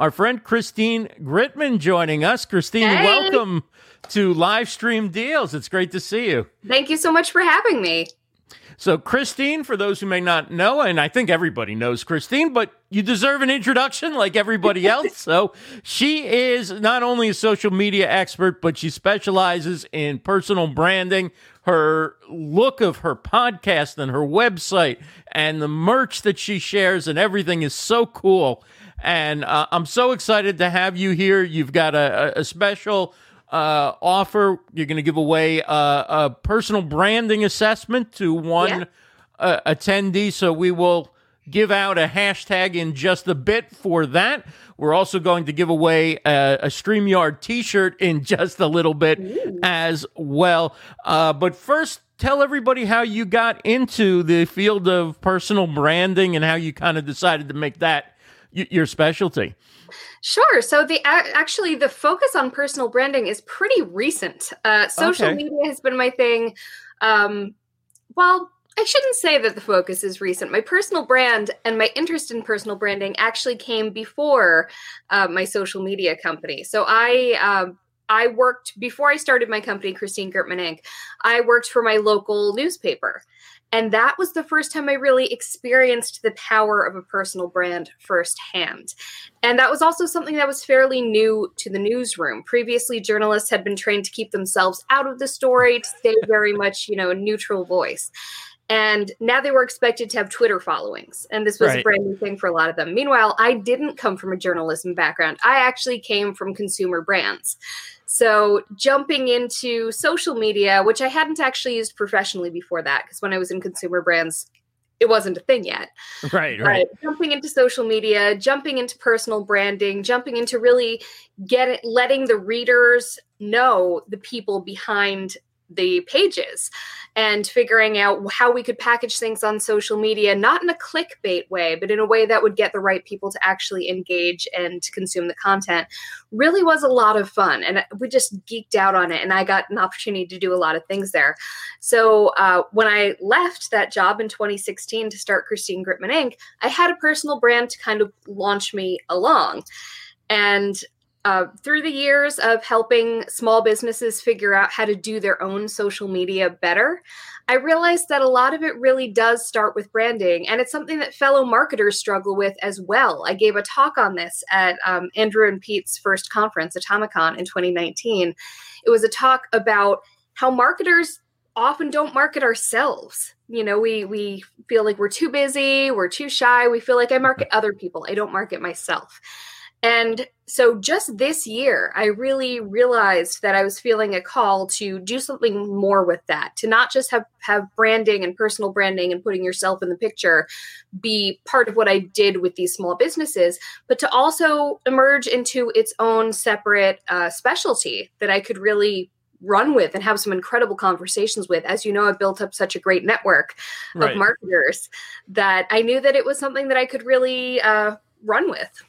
our friend Christine Gritmon joining us. Christine, hey. welcome to Live Stream Deals. It's great to see you. Thank you so much for having me. So, Christine, for those who may not know, and I think everybody knows Christine, but you deserve an introduction like everybody else. so, she is not only a social media expert, but she specializes in personal branding. Her look of her podcast and her website and the merch that she shares and everything is so cool. And uh, I'm so excited to have you here. You've got a, a special uh, offer. You're going to give away a, a, personal branding assessment to one yeah. uh, attendee. So we will give out a hashtag in just a bit for that. We're also going to give away a, a StreamYard t shirt in just a little bit Ooh. as well. Uh, but first, tell everybody how you got into the field of personal branding and how you kind of decided to make that your specialty. Sure. So the actually the focus on personal branding is pretty recent. Uh, social okay. media has been my thing. Um, well, I shouldn't say that the focus is recent. My personal brand and my interest in personal branding actually came before uh, my social media company. So I. Uh, I worked before I started my company, Christine Gritmon Inc. I worked for my local newspaper. And that was the first time I really experienced the power of a personal brand firsthand. And that was also something that was fairly new to the newsroom. Previously, journalists had been trained to keep themselves out of the story, to stay very much, you know, a neutral voice. And now they were expected to have Twitter followings. And this was right. a brand new thing for a lot of them. Meanwhile, I didn't come from a journalism background. I actually came from consumer brands. So jumping into social media, which I hadn't actually used professionally before that, because when I was in consumer brands, it wasn't a thing yet. Right, right. But jumping into social media, jumping into personal branding, jumping into really get it, letting the readers know the people behind the pages and figuring out how we could package things on social media, not in a clickbait way, but in a way that would get the right people to actually engage and consume the content, really was a lot of fun. And we just geeked out on it. And I got an opportunity to do a lot of things there. So uh, when I left that job in 2016 to start Christine Gritmon Inc., I had a personal brand to kind of launch me along. And uh, through the years of helping small businesses figure out how to do their own social media better, I realized that a lot of it really does start with branding, and it's something that fellow marketers struggle with as well. I gave a talk on this at um, Andrew and Pete's first conference, Atomicon, in 2019. It was a talk about how marketers often don't market ourselves. You know, we we feel like we're too busy, we're too shy. We feel like I market other people, I don't market myself. And so just this year, I really realized that I was feeling a call to do something more with that, to not just have, have branding and personal branding and putting yourself in the picture be part of what I did with these small businesses, but to also emerge into its own separate uh, specialty that I could really run with and have some incredible conversations with. As you know, I've built up such a great network right. of marketers that I knew that it was something that I could really uh, run with.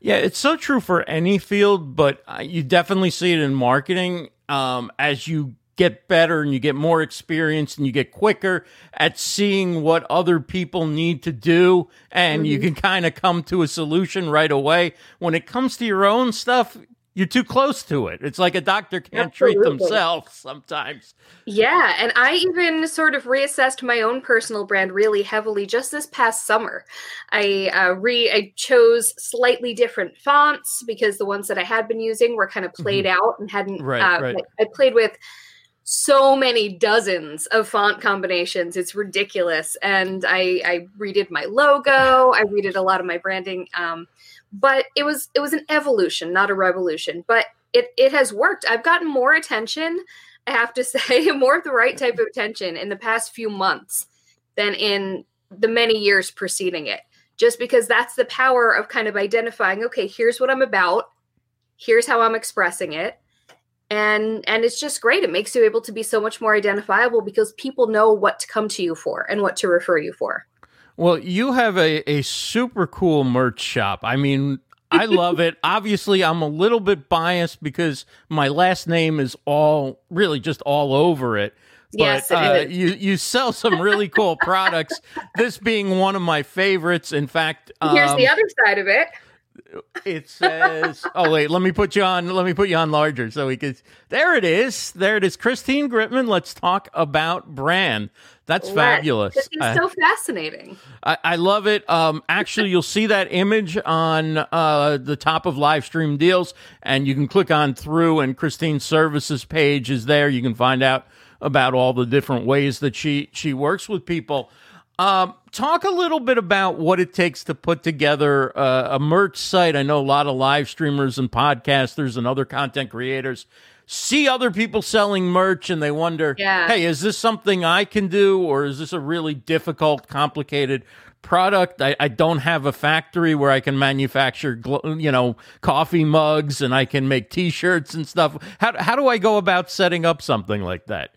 Yeah, it's so true for any field, but you definitely see it in marketing. Um, as you get better and you get more experience and you get quicker at seeing what other people need to do, and mm-hmm. you can kind of come to a solution right away. When it comes to your own stuff, you're too close to it. It's like a doctor can't Absolutely. treat themselves sometimes. Yeah, and I even sort of reassessed my own personal brand really heavily just this past summer. I uh, re I chose slightly different fonts because the ones that I had been using were kind of played mm-hmm. out and hadn't. Right, uh, right. I played with so many dozens of font combinations. It's ridiculous. And I, I redid my logo. I redid a lot of my branding. Um, but it was it was an evolution not a revolution but it it has worked. I've gotten more attention i have to say more of the right type of attention in the past few months than in the many years preceding it just because that's the power of kind of identifying okay here's what i'm about here's how i'm expressing it and and it's just great. It makes you able to be so much more identifiable because people know what to come to you for and what to refer you for well, you have a, a super cool merch shop. I mean, I love it. Obviously, I'm a little bit biased because my last name is all really just all over it. But yes, uh, you you sell some really cool products. This being one of my favorites. In fact, um, here's the um, other side of it. It says, "Oh wait, let me put you on. Let me put you on larger so we could." There it is. There it is. Christine gritmon Let's talk about brand. That's fabulous. This is so fascinating. I, I, love it. Um, actually, you'll see that image on uh, the top of live stream deals, and you can click on through, and Christine's services page is there. You can find out about all the different ways that she she works with people. Um, talk a little bit about what it takes to put together uh, a merch site. I know a lot of live streamers and podcasters and other content creators see other people selling merch and they wonder, yeah. hey, is this something I can do or is this a really difficult, complicated product? I, I don't have a factory where I can manufacture, you know, coffee mugs and I can make T-shirts and stuff. How how do I go about setting up something like that?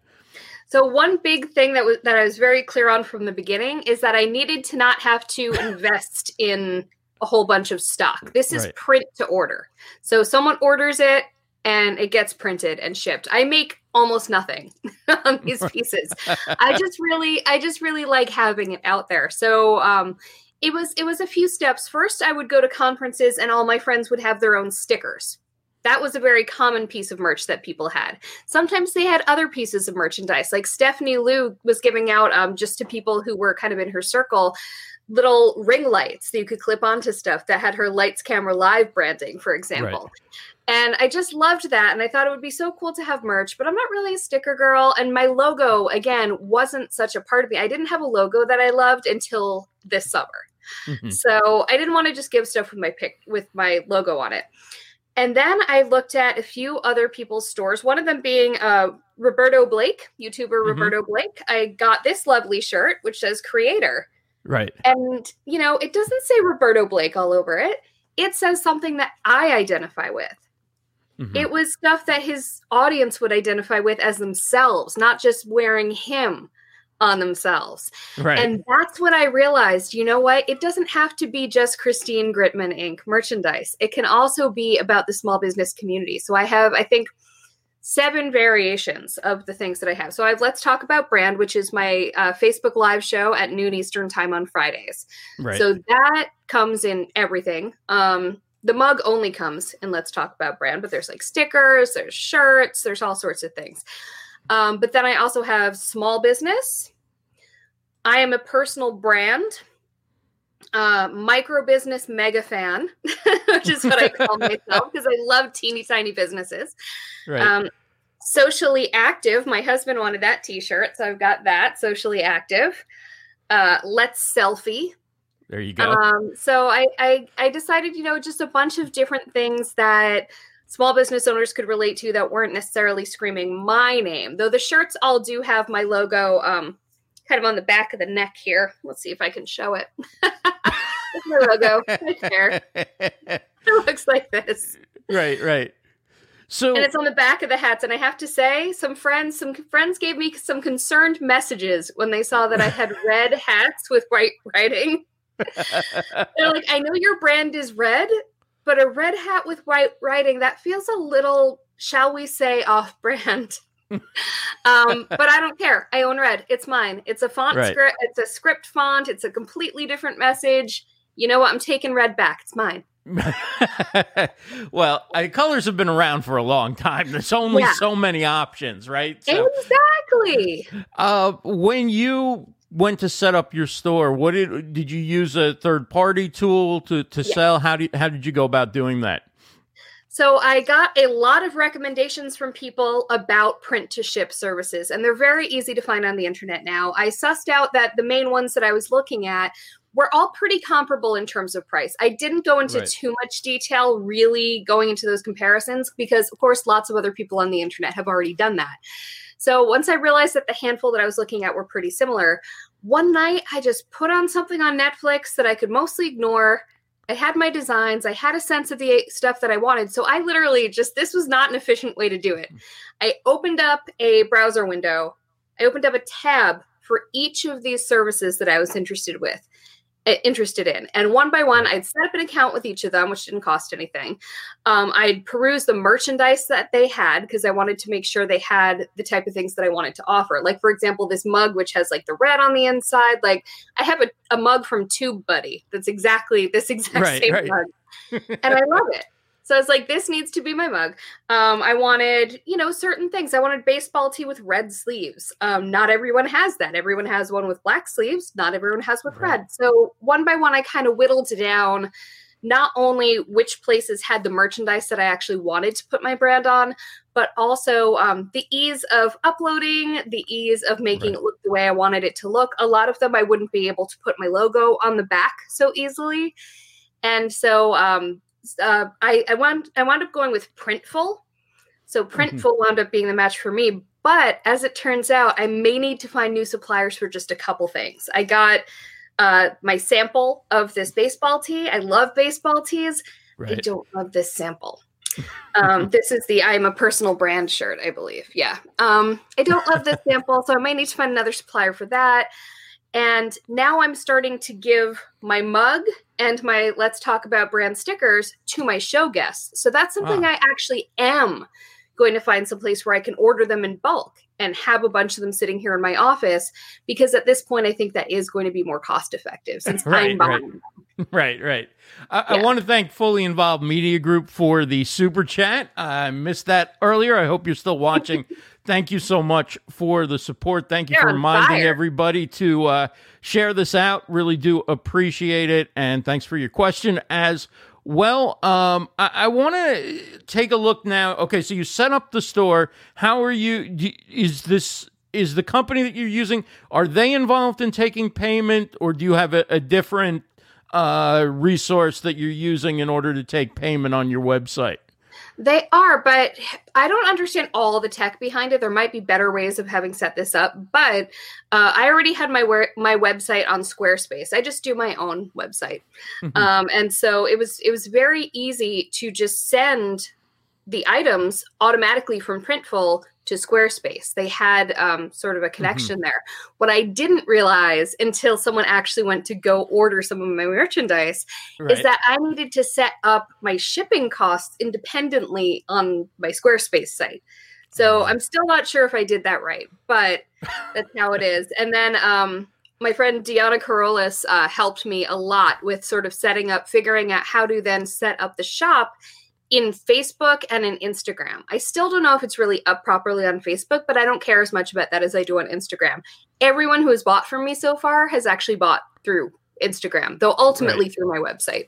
So one big thing that was that I was very clear on from the beginning is that I needed to not have to invest in a whole bunch of stock. This is right. print to order. So someone orders it and it gets printed and shipped. I make almost nothing on these pieces. I just really I just really like having it out there. So um it was it was a few steps. First I would go to conferences and all my friends would have their own stickers that was a very common piece of merch that people had. Sometimes they had other pieces of merchandise, like Stephanie Liu was giving out um, just to people who were kind of in her circle little ring lights that you could clip onto stuff that had her lights camera live branding for example right. and i just loved that and i thought it would be so cool to have merch but i'm not really a sticker girl and my logo again wasn't such a part of me i didn't have a logo that i loved until this summer mm-hmm. so i didn't want to just give stuff with my pic with my logo on it and then I looked at a few other people's stores, one of them being uh, Roberto Blake, YouTuber mm-hmm. Roberto Blake. I got this lovely shirt, which says creator. Right. And, you know, it doesn't say Roberto Blake all over it, it says something that I identify with. Mm-hmm. It was stuff that his audience would identify with as themselves, not just wearing him on themselves. Right. And that's what I realized. You know what? It doesn't have to be just Christine Gritmon Inc. merchandise. It can also be about the small business community. So I have, I think, seven variations of the things that I have. So I have Let's Talk About Brand, which is my uh, Facebook live show at noon Eastern time on Fridays. Right. So that comes in everything. Um, the mug only comes in Let's Talk About Brand, but there's like stickers, there's shirts, there's all sorts of things. Um, but then I also have small business. I am a personal brand, uh, micro business mega fan, which is what I call myself because I love teeny tiny businesses. Right. Um, socially active. My husband wanted that T-shirt, so I've got that. Socially active. Uh, let's selfie. There you go. Um, so I, I I decided, you know, just a bunch of different things that small business owners could relate to that weren't necessarily screaming my name. Though the shirts all do have my logo um, kind of on the back of the neck here. Let's see if I can show it. my logo right there. It looks like this. Right, right. So and it's on the back of the hats. And I have to say, some friends, some friends gave me some concerned messages when they saw that I had red hats with white writing. They're like, I know your brand is red, but a red hat with white writing that feels a little shall we say off brand um, but i don't care i own red it's mine it's a font right. script it's a script font it's a completely different message you know what i'm taking red back it's mine well, I, colors have been around for a long time. There's only yeah. so many options, right? So, exactly. Uh, when you went to set up your store, what did did you use a third party tool to to sell? How did how did you go about doing that? So I got a lot of recommendations from people about print to ship services, and they're very easy to find on the internet now. I sussed out that the main ones that I was looking at were all pretty comparable in terms of price. I didn't go into right. too much detail really going into those comparisons because of course lots of other people on the internet have already done that. So once I realized that the handful that I was looking at were pretty similar, one night I just put on something on Netflix that I could mostly ignore. I had my designs, I had a sense of the stuff that I wanted. So I literally just, this was not an efficient way to do it. I opened up a browser window, I opened up a tab for each of these services that I was interested with interested in. And one by one, I'd set up an account with each of them, which didn't cost anything. Um, I'd peruse the merchandise that they had because I wanted to make sure they had the type of things that I wanted to offer. Like, for example, this mug, which has like the red on the inside. Like, I have a, a mug from Tube Buddy that's exactly this exact right, same right. mug. and I love it. So I was like, this needs to be my mug. Um, I wanted, you know, certain things. I wanted baseball tee with red sleeves. Um, not everyone has that. Everyone has one with black sleeves. Not everyone has with right. red. So one by one, I kind of whittled down not only which places had the merchandise that I actually wanted to put my brand on, but also um, the ease of uploading, the ease of making right. it look the way I wanted it to look. A lot of them I wouldn't be able to put my logo on the back so easily. And so um, uh, I, I, wound, I wound up going with Printful. So mm-hmm. Printful wound up being the match for me. But as it turns out, I may need to find new suppliers for just a couple things. I got uh, my sample of this baseball tee. I love baseball tees. Right. I don't love this sample. Um, this is the I'm a personal brand shirt, I believe. Yeah. Um, I don't love this sample, so I might need to find another supplier for that. And now I'm starting to give my mug and my Let's Talk About brand stickers to my show guests. So that's something wow. I actually am going to find some place where I can order them in bulk and have a bunch of them sitting here in my office because at this point I think that is going to be more cost effective since right, I'm buying right. them. Right, right. I, yeah. I, want to thank Fully Involved Media Group for the super chat. I missed that earlier. I hope you're still watching. thank you so much for the support. Thank you You're for reminding everybody to uh, share this out. Really do appreciate it. And thanks for your question as well, um, I, I want to take a look now. Okay, so you set up the store. How are you? Is this is the company that you're using? Are they involved in taking payment, or do you have a, a different uh, resource that you're using in order to take payment on your website? They are, but I don't understand all the tech behind it. There might be better ways of having set this up, but uh, I already had my my website on Squarespace. I just do my own website, mm-hmm. um, and so it was it was very easy to just send the items automatically from Printful to Squarespace. They had um, sort of a mm-hmm. connection mm-hmm. there. What I didn't realize until someone actually went to go order some of my merchandise right. is that I needed to set up my shipping costs independently on my Squarespace site. So I'm still not sure if I did that right, but that's how it is. And then um, my friend Deanna Carolis uh, helped me a lot with sort of setting up, figuring out how to then set up the shop in Facebook and in Instagram. I still don't know if it's really up properly on Facebook, but I don't care as much about that as I do on Instagram. Everyone who has bought from me so far has actually bought through Instagram, though ultimately right. through my website.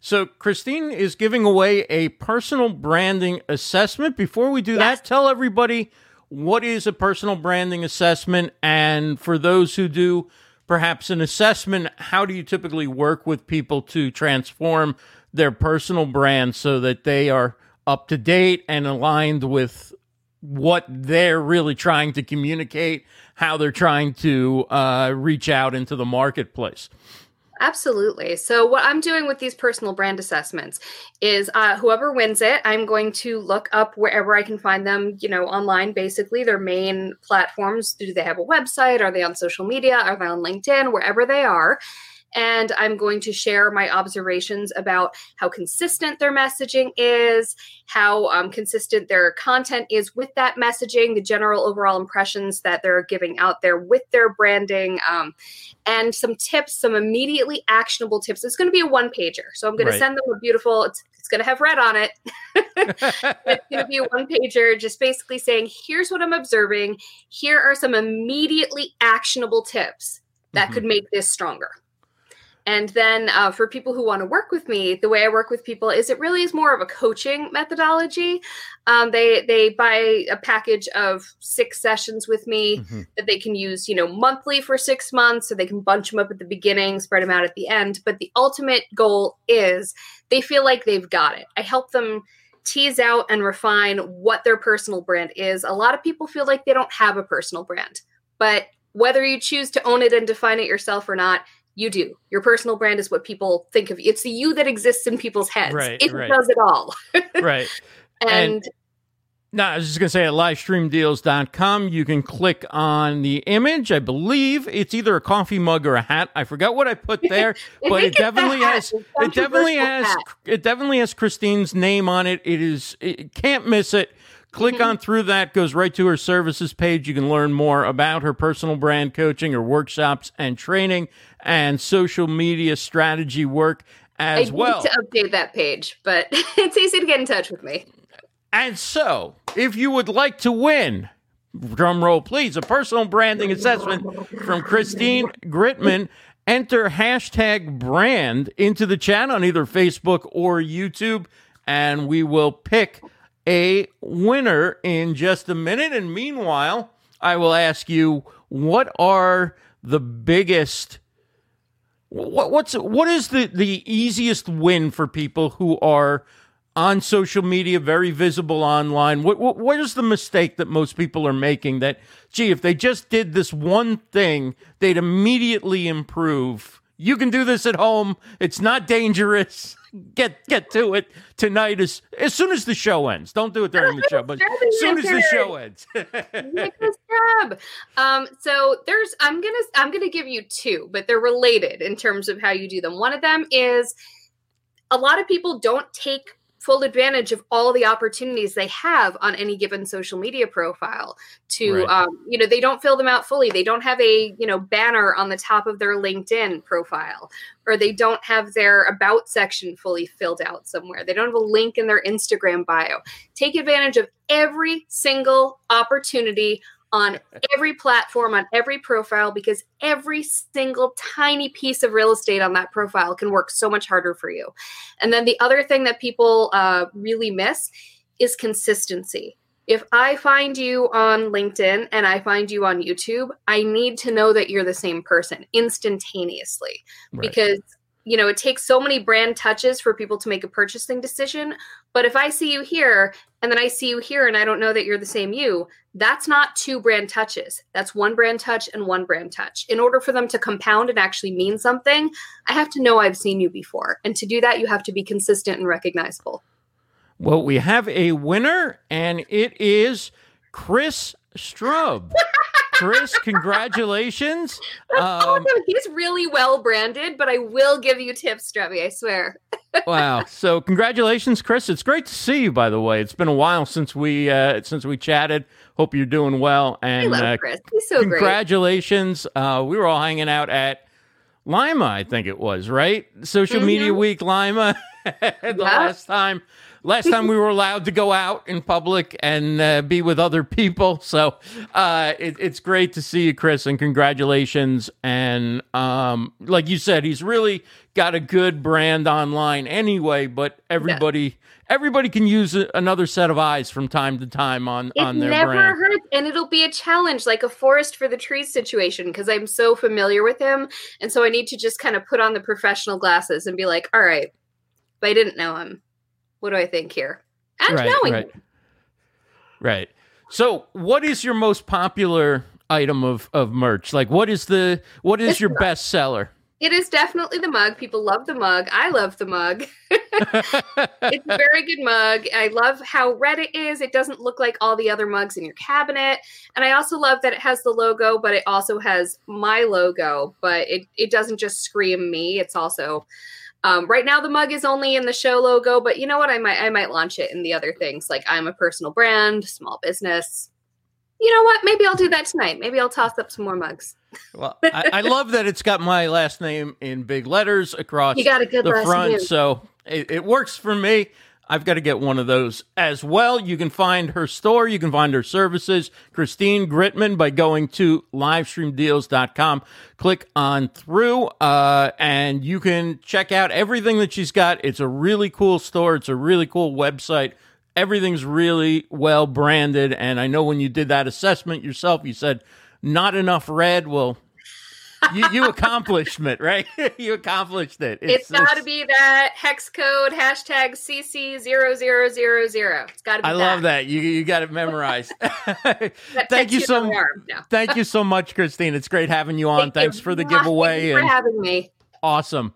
So, Christine is giving away a personal branding assessment. Before we do yes. that, tell everybody what is a personal branding assessment. And for those who do perhaps an assessment, how do you typically work with people to transform their personal brand so that they are up to date and aligned with what they're really trying to communicate, how they're trying to uh, reach out into the marketplace. Absolutely. So, what I'm doing with these personal brand assessments is uh, whoever wins it, I'm going to look up wherever I can find them, you know, online, basically, their main platforms. Do they have a website? Are they on social media? Are they on LinkedIn? Wherever they are and I'm going to share my observations about how consistent their messaging is, how um, consistent their content is with that messaging, the general overall impressions that they're giving out there with their branding, um, and some tips, some immediately actionable tips. It's going to be a one pager. So I'm going right. to send them a beautiful, it's, it's going to have red on it. it's going to be a one pager, just basically saying, here's what I'm observing. Here are some immediately actionable tips that mm-hmm. could make this stronger. And then uh, for people who want to work with me, the way I work with people is it really is more of a coaching methodology. Um, they they buy a package of six sessions with me mm-hmm. that they can use, you know, monthly for six months, so they can bunch them up at the beginning, spread them out at the end. But the ultimate goal is they feel like they've got it. I help them tease out and refine what their personal brand is. A lot of people feel like they don't have a personal brand, but whether you choose to own it and define it yourself or not, you do. Your personal brand is what people think of you. It's the you that exists in people's heads. Right, it right. does it all. right. And, and no, I was just going to say at livestreamdeals.com, you can click on the image. I believe it's either a coffee mug or a hat. I forgot what I put there, but it definitely has it definitely has hat. it definitely has Christine's name on it. It is it can't miss it. Click mm-hmm. on through that, goes right to her services page. You can learn more about her personal brand coaching, her workshops and training, and social media strategy work. as I well. need to update that page, but it's easy to get in touch with me. And so, if you would like to win, drum roll please, a personal branding assessment from Christine Gritmon, enter hashtag brand into the chat on either Facebook or YouTube, and we will pick a winner in just a minute. And meanwhile, I will ask you what are the biggest what, what's what is the the easiest win for people who are on social media, very visible online? What, what what is the mistake that most people are making? That gee, if they just did this one thing, they'd immediately improve. You can do this at home. It's not dangerous. Get get to it tonight as as soon as the show ends. Don't do it during the show, but as soon as the show ends. Nicholas Crab. Um, so there's I'm gonna I'm gonna give you two, but they're related in terms of how you do them. One of them is a lot of people don't take full advantage of all the opportunities they have on any given social media profile to Right. um, you know they don't fill them out fully. They don't have a you know banner on the top of their linkedin profile or they don't have their about section fully filled out somewhere. They don't have a link in their instagram bio. Take advantage of every single opportunity on every platform on every profile because every single tiny piece of real estate on that profile can work so much harder for you and then the other thing that people uh, really miss is consistency. If I find you on LinkedIn and I find you on YouTube, I need to know that you're the same person instantaneously Right. because you know it takes so many brand touches for people to make a purchasing decision. But if i see you here and then i see you here and i don't know that you're the same you that's not two brand touches. That's one brand touch and one brand touch. In order for them to compound and actually mean something i have to know i've seen you before. And to do that you have to be consistent and recognizable. Well, we have a winner, and it is Chris Strub. Chris, congratulations. Um, awesome. he's really well branded but i will give you tips Strebby, i swear wow. So congratulations, Chris. It's great to see you, by the way. It's been a while since we uh, since we chatted. Hope you're doing well. i And love uh, chris he's so great congratulations. Uh, we were all hanging out at Lima, I think it was, right? Social Media Week Lima. the Yeah. last time last time we were allowed to go out in public and uh, be with other people. So uh, it, it's great to see you, Chris, and congratulations. And um, like you said, he's really got a good brand online anyway. But everybody, everybody can use a, another set of eyes from time to time on It on their never brand. hurts, and it'll be a challenge, like a forest for the trees situation, because I'm so familiar with him, and so I need to just kind of put on the professional glasses and be like, "All right, But I didn't know him, what do I think here?" And right, knowing right, right. So, what is your most popular item of of merch? Like, what is the what is It's your best seller? it is definitely the mug. People love the mug. I love the mug. it's a very good mug. I love how red it is. It doesn't look like all the other mugs in your cabinet. And I also love that it has the logo, but it also has my logo, but it, it doesn't just scream me. It's also um, right now the mug is only in the show logo, but you know what? I might I might launch it in the other things. Like I'm a personal brand, small business. You know what? Maybe I'll do that tonight. Maybe I'll toss up some more mugs. Well, I, I love that it's got my last name in big letters across You got a good the last front, name. so it, it works for me. I've got to get one of those as well. You can find her store, you can find her services, Christine Gritmon, by going to livestreamdeals.com. Click on through, uh, and you can check out everything that she's got. It's a really cool store, it's a really cool website. Everything's really well branded. And I know when you did that assessment yourself, you said not enough red. Well, you, you accomplished it, right? you accomplished it. it's got to be that hex code hashtag CC0000. It's got to be I love that. You you got it memorized. Thank you so arm. No. Thank you so much, Christine. It's great having you on. Thank you. Thanks for the Mwah. Thank giveaway you for and having me. awesome.